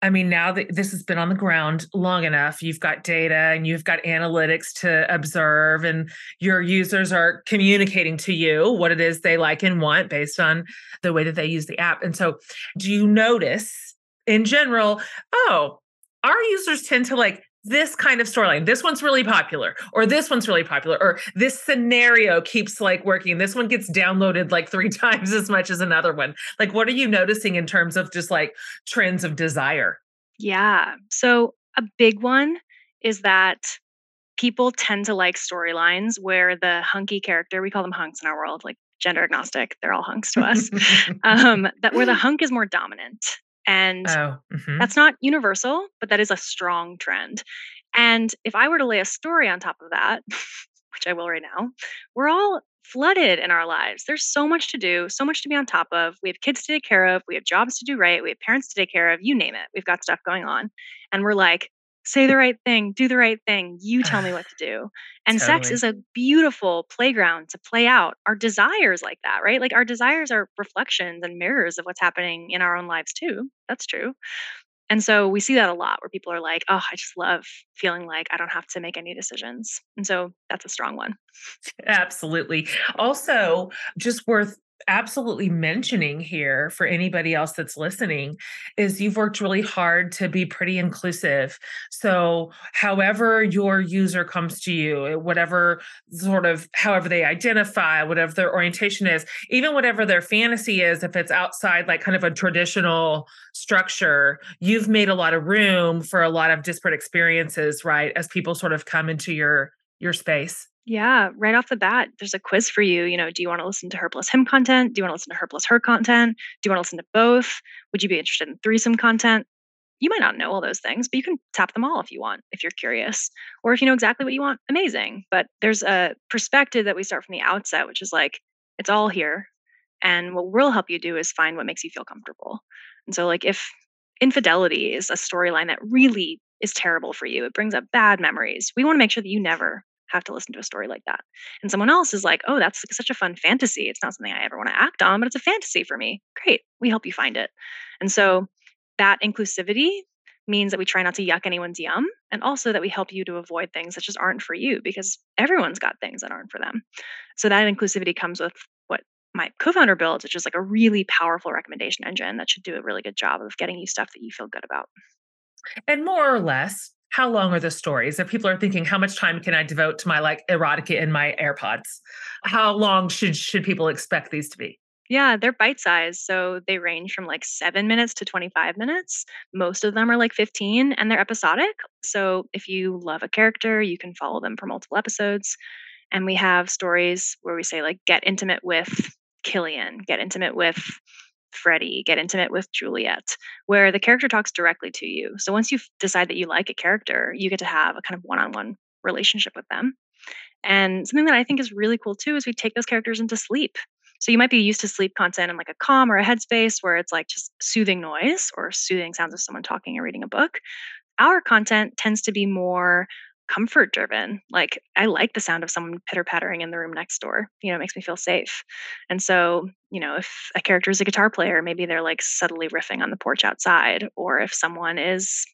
A: I mean, now that this has been on the ground long enough, you've got data and you've got analytics to observe, and your users are communicating to you what it is they like and want based on the way that they use the app. And so, do you notice in general, oh, our users tend to like this kind of storyline. This one's really popular, or this one's really popular, or this scenario keeps like working. This one gets downloaded like three times as much as another one. Like, what are you noticing in terms of just like trends of desire?
B: yeah so a big one is that people tend to like storylines where the hunky character we call them hunks in our world like gender agnostic they're all hunks to us um, that where the hunk is more dominant and
A: oh, mhm.
B: That's not universal, but that is a strong trend. And if I were to lay a story on top of that, which I will right now, we're all flooded in our lives. There's so much to do, so much to be on top of. We have kids to take care of, we have jobs to do right, we have parents to take care of, you name it. We've got stuff going on. And we're like, say the right thing, do the right thing, you tell me what to do. And sex is a beautiful playground to play out our desires like that, right? Like our desires are reflections and mirrors of what's happening in our own lives too. That's true. And so we see that a lot where people are like, oh, I just love feeling like I don't have to make any decisions. And so that's a strong one.
A: Absolutely. Also, just worth absolutely mentioning here for anybody else that's listening is you've worked really hard to be pretty inclusive. So, however your user comes to you, eh, whatever sort of however they identify, whatever their orientation is, even whatever their fantasy is, if it's outside like kind of a traditional structure, you've made a lot of room for a lot of disparate experiences, right? As people sort of come into your your space.
B: Yeah, right off the bat, there's a quiz for you. You know, do you want to listen to her plus him content? Do you want to listen to her plus her content? Do you want to listen to both? Would you be interested in threesome content? You might not know all those things, but you can tap them all if you want, if you're curious. Or if you know exactly what you want, amazing. But there's a perspective that we start from the outset, which is like, it's all here. And what we'll help you do is find what makes you feel comfortable. And so, like, if infidelity is a storyline that really is terrible for you, it brings up bad memories, we want to make sure that you never have to listen to a story like that. And someone else is like, oh, that's such a fun fantasy. It's not something I ever want to act on, but it's a fantasy for me. Great. We help you find it. And so that inclusivity means that we try not to yuck anyone's yum and also that we help you to avoid things that just aren't for you because everyone's got things that aren't for them. So that inclusivity comes with what my co-founder builds, which is like a really powerful recommendation engine that should do a really good job of getting you stuff that you feel good about.
A: And more or less, how long are the stories? If people are thinking, how much time can I devote to my like erotica in my AirPods? How long should should people expect these to be?
B: Yeah, they're bite sized. So they range from like seven minutes to 25 minutes. Most of them are like 15 and they're episodic. So if you love a character, you can follow them for multiple episodes. And we have stories where we say, like, get intimate with Killian, get intimate with Freddie, get intimate with Juliet, where the character talks directly to you. So once you decide that you like a character, you get to have a kind of one on one relationship with them. And something that I think is really cool too is we take those characters into sleep. So you might be used to sleep content in like a calm or a headspace where it's like just soothing noise or soothing sounds of someone talking or reading a book. Our content tends to be more comfort driven. Like I like the sound of someone pitter pattering in the room next door. You know, it makes me feel safe. And so, you know, if a character is a guitar player, maybe they're like subtly riffing on the porch outside. Or if someone is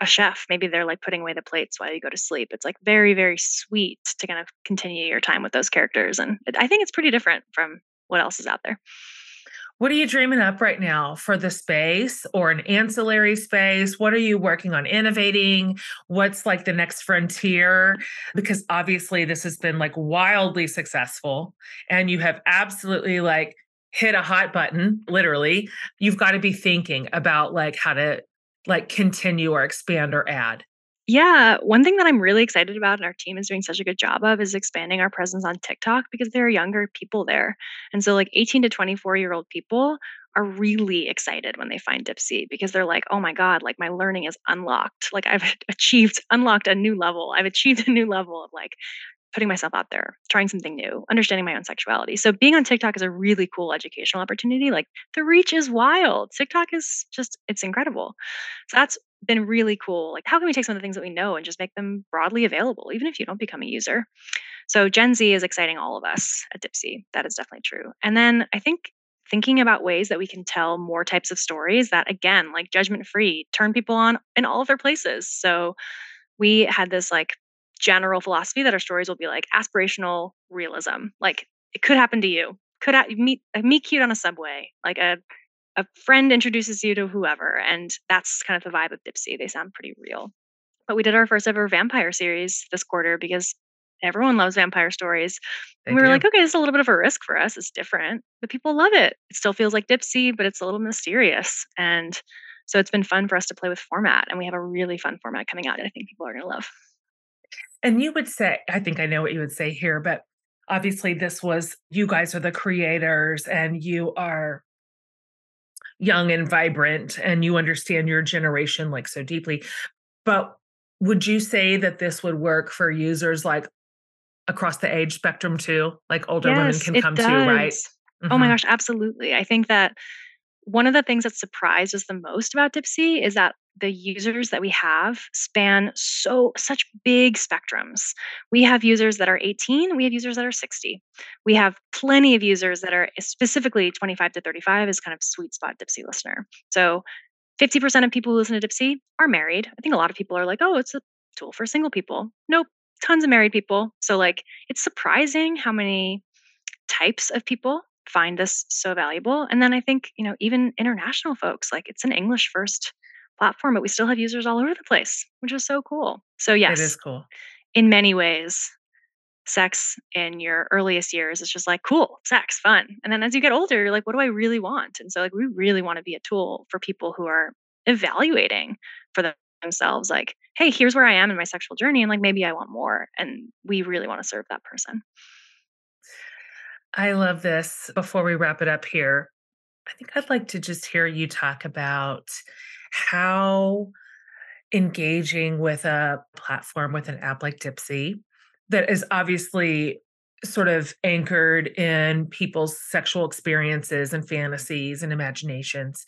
B: a chef, maybe they're like putting away the plates while you go to sleep. It's like very, very sweet to kind of continue your time with those characters. And I think it's pretty different from what else is out there.
A: What are you dreaming up right now for the space or an ancillary space? What are you working on innovating? What's like the next frontier? Because obviously, this has been like wildly successful, and you have absolutely like hit a hot button, literally. You've got to be thinking about like how to like continue or expand or add.
B: Yeah, one thing that I'm really excited about and our team is doing such a good job of is expanding our presence on TikTok because there are younger people there. And so like 18 to 24 year old people are really excited when they find Dipsea because they're like, "Oh my god, like my learning is unlocked. Like I've achieved unlocked a new level. I've achieved a new level of like putting myself out there, trying something new, understanding my own sexuality. So being on TikTok is a really cool educational opportunity. Like the reach is wild. TikTok is just it's incredible. So that's been really cool. Like how can we take some of the things that we know and just make them broadly available even if you don't become a user? So Gen Z is exciting all of us at Dipsea. That is definitely true. And then I think thinking about ways that we can tell more types of stories that again, like judgment free, turn people on in all of their places. So we had this like general philosophy that our stories will be like aspirational realism. Like it could happen to you. Could meet meet cute on a subway. Like a a friend introduces you to whoever, and that's kind of the vibe of Dipsea. They sound pretty real. But we did our first ever vampire series this quarter because everyone loves vampire stories. They and we were do. like, okay, this is a little bit of a risk for us. It's different, but people love it. It still feels like Dipsea, but it's a little mysterious. And so it's been fun for us to play with format. And we have a really fun format coming out that I think people are going to love.
A: And you would say, I think I know what you would say here, but obviously this was you guys are the creators and you are young and vibrant and you understand your generation like so deeply. But would you say that this would work for users like across the age spectrum too? Like older
B: yes,
A: women can come
B: does.
A: too, right?
B: Mm-hmm. Oh my mm-hmm. gosh, absolutely. I think that one of the things that surprised us the most about Dipsea is that the users that we have span so such big spectrums. We have users that are 18, we have users that are 60. We have plenty of users that are specifically 25 to 35 is kind of sweet spot Dipsea listener. So 50% of people who listen to Dipsea are married. I think a lot of people are like, "Oh, it's a tool for single people." Nope, tons of married people. So like it's surprising how many types of people find this so valuable. And then I think, you know, even international folks, like it's an English first platform, but we still have users all over the place, which is so cool. So, yes,
A: it is cool.
B: In many ways, sex in your earliest years is just like cool, sex, fun. And then as you get older, you're like, what do I really want? And so, like, we really want to be a tool for people who are evaluating for themselves, like, hey, here's where I am in my sexual journey. And like, maybe I want more. And we really want to serve that person.
A: I love this. Before we wrap it up here, I think I'd like to just hear you talk about how engaging with a platform with an app like Dipsea that is obviously sort of anchored in people's sexual experiences and fantasies and imaginations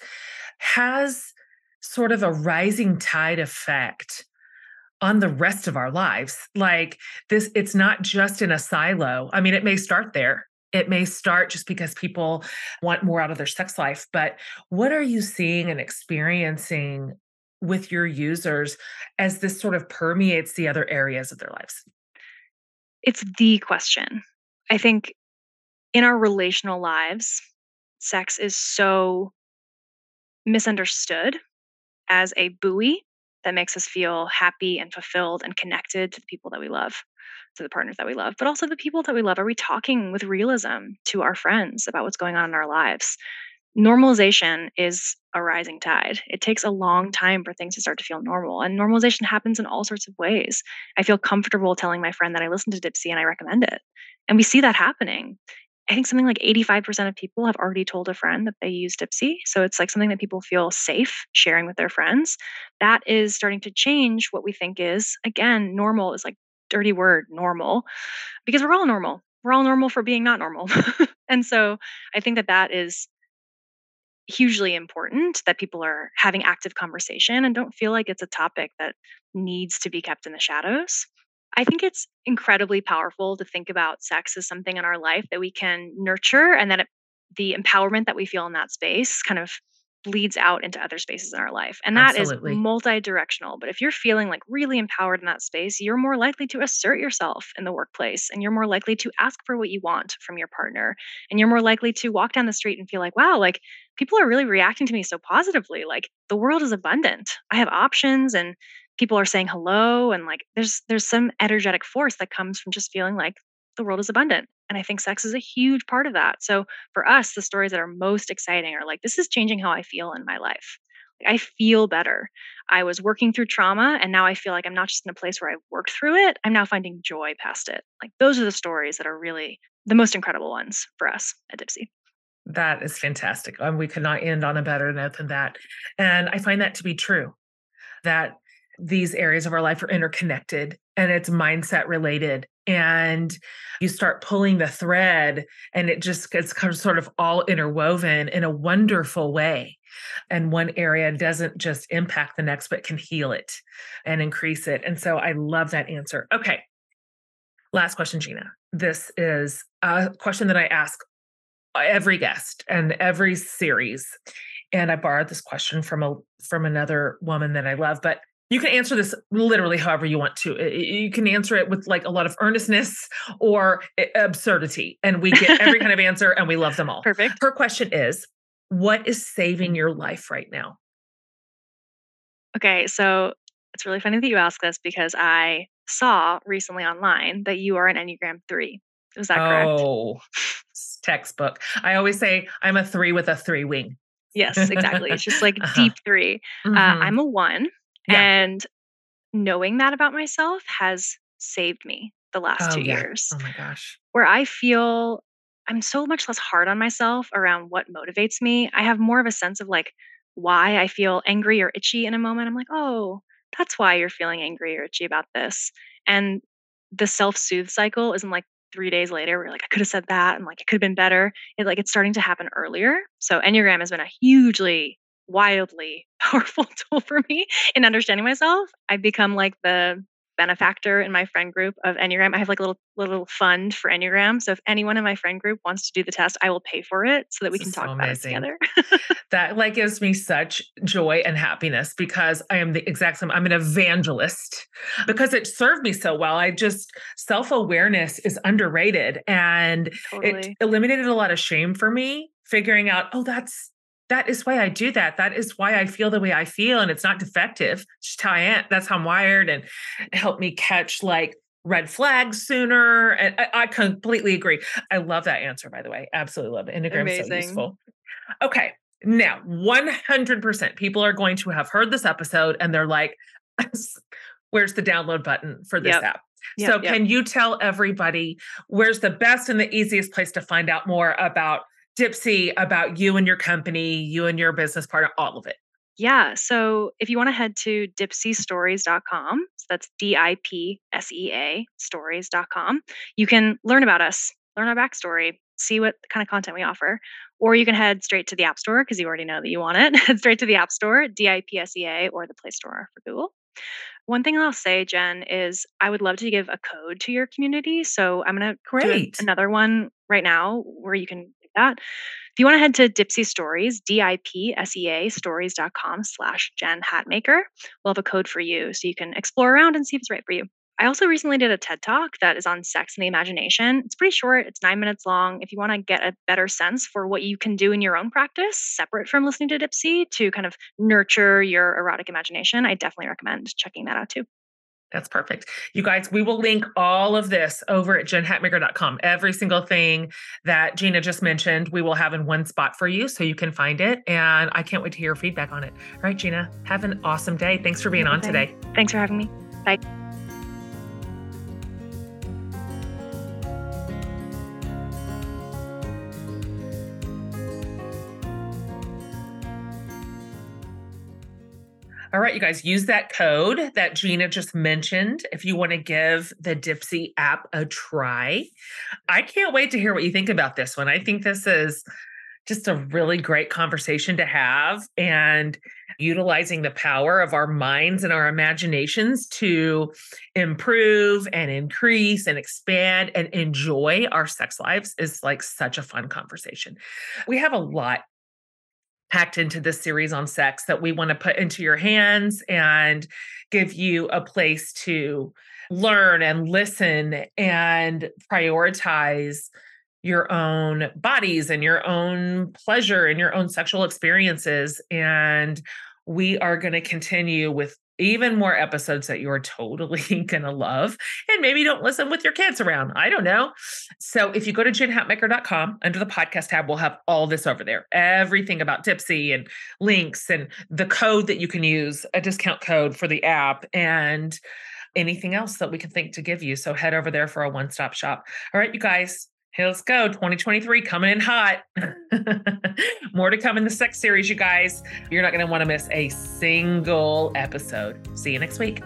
A: has sort of a rising tide effect on the rest of our lives like this it's not just in a silo i mean it may start there it may start just because people want more out of their sex life, but what are you seeing and experiencing with your users as this sort of permeates the other areas of their lives?
B: It's the question. I think in our relational lives, sex is so misunderstood as a buoy that makes us feel happy and fulfilled and connected to the people that we love, to the partners that we love, but also the people that we love. Are we talking with realism to our friends about what's going on in our lives? Normalization is a rising tide. It takes a long time for things to start to feel normal. And normalization happens in all sorts of ways. I feel comfortable telling my friend that I listen to Dipsea and I recommend it. And we see that happening. I think something like 85% of people have already told a friend that they use Dipsea. So it's like something that people feel safe sharing with their friends. That is starting to change what we think is, again, normal is like dirty word, normal, because we're all normal. We're all normal for being not normal. and so I think that that is hugely important that people are having active conversation and don't feel like it's a topic that needs to be kept in the shadows. I think it's incredibly powerful to think about sex as something in our life that we can nurture and that it, the empowerment that we feel in that space kind of bleeds out into other spaces in our life. And that
A: Absolutely.
B: is multi-directional. But if you're feeling like really empowered in that space, you're more likely to assert yourself in the workplace and you're more likely to ask for what you want from your partner. And you're more likely to walk down the street and feel like, wow, like people are really reacting to me so positively. Like the world is abundant. I have options and people are saying hello and like there's there's some energetic force that comes from just feeling like the world is abundant and I think sex is a huge part of that. So for us, the stories that are most exciting are like, this is changing how I feel in my life. I feel better. I was working through trauma and now I feel like I'm not just in a place where I've worked through it, I'm now finding joy past it. Like those are the stories that are really the most incredible ones for us at Dipsea.
A: That is fantastic. And we could not end on a better note than that. And I find that to be true that these areas of our life are interconnected and it's mindset related and you start pulling the thread and it just gets sort of all interwoven in a wonderful way. And one area doesn't just impact the next but can heal it and increase it. And so i love that answer. Okay. Last question gina. This is a question that i ask every guest and every series. And i borrowed this question from a from another woman that i love but you can answer this literally however you want to. You can answer it with like a lot of earnestness or absurdity, and we get every kind of answer, and we love them all.
B: Perfect.
A: Her question is, "What is saving your life right now?"
B: Okay, so it's really funny that you ask this because I saw recently online that you are an Enneagram three. Is that correct?
A: Oh, textbook. I always say I'm a three with a three wing.
B: Yes, exactly. It's just like uh-huh. deep 3 uh, mm-hmm. uh, I'm a one. Yeah. And knowing that about myself has saved me the last
A: oh,
B: two
A: yeah.
B: years.
A: Oh my gosh.
B: Where I feel I'm so much less hard on myself around what motivates me. I have more of a sense of like why I feel angry or itchy in a moment. I'm like, oh, that's why you're feeling angry or itchy about this. And the self soothe cycle isn't like three days later we're like, I could have said that and like it could have been better. It like it's starting to happen earlier. So Enneagram has been a hugely wildly powerful tool for me in understanding myself. I've become like the benefactor in my friend group of Enneagram. I have like a little little fund for Enneagram. So if anyone in my friend group wants to do the test, I will pay for it so that we can talk so about it together.
A: that like gives me such joy and happiness because I am the exact same. I'm an evangelist because it served me so well. I just self-awareness is underrated and totally. it eliminated a lot of shame for me figuring out, oh, that's that is why I do that. That is why I feel the way I feel. And it's not defective. It's just how I am. That's how I'm wired and help me catch like red flags sooner. And I, I, completely agree. I love that answer, by the way. Absolutely love it. Enneagram so useful. Okay. Now, 100% people are going to have heard this episode and they're like, where's the download button for this yep. app? Yep, so, yep. can you tell everybody where's the best and the easiest place to find out more about Dipsea about you and your company, you and your business partner, all of it?
B: Yeah. So if you want to head to dipseastories.com, so that's D I P S E A stories.com, you can learn about us, learn our backstory, see what kind of content we offer. Or you can head straight to the App Store because you already know that you want it. head straight to the App Store, D I P S E A, or the Play Store for Google. One thing I'll say, Jen, is I would love to give a code to your community. So I'm going to create another one right now where you can that. If you want to head to Dipsea Stories, D-I-P-S-E-A stories.com slash Jen Hatmaker, we'll have a code for you so you can explore around and see if it's right for you. I also recently did a TED talk that is on sex and the imagination. It's pretty short, it's nine minutes long. If you want to get a better sense for what you can do in your own practice, separate from listening to Dipsea, to kind of nurture your erotic imagination, I definitely recommend checking that out too.
A: That's perfect. You guys, we will link all of this over at jenhatmaker.com. Every single thing that Gina just mentioned, we will have in one spot for you so you can find it. And I can't wait to hear your feedback on it. All right, Gina, have an awesome day. Thanks for being on today.
B: Thanks for having me. Bye.
A: All right, you guys, use that code that Gina just mentioned if you want to give the Dipsea app a try. I can't wait to hear what you think about this one. I think this is just a really great conversation to have and utilizing the power of our minds and our imaginations to improve and increase and expand and enjoy our sex lives is like such a fun conversation. We have a lot packed into this series on sex that we want to put into your hands and give you a place to learn and listen and prioritize your own bodies and your own pleasure and your own sexual experiences. And we are going to continue with even more episodes that you're totally going to love. And maybe don't listen with your kids around. I don't know. So if you go to jenhatmaker.com under the podcast tab, we'll have all this over there everything about Dipsea and links and the code that you can use, a discount code for the app, and anything else that we can think to give you. So head over there for a one stop shop. All right, you guys. Let's go. 2023 coming in hot. More to come in the sex series, you guys. You're not going to want to miss a single episode. See you next week.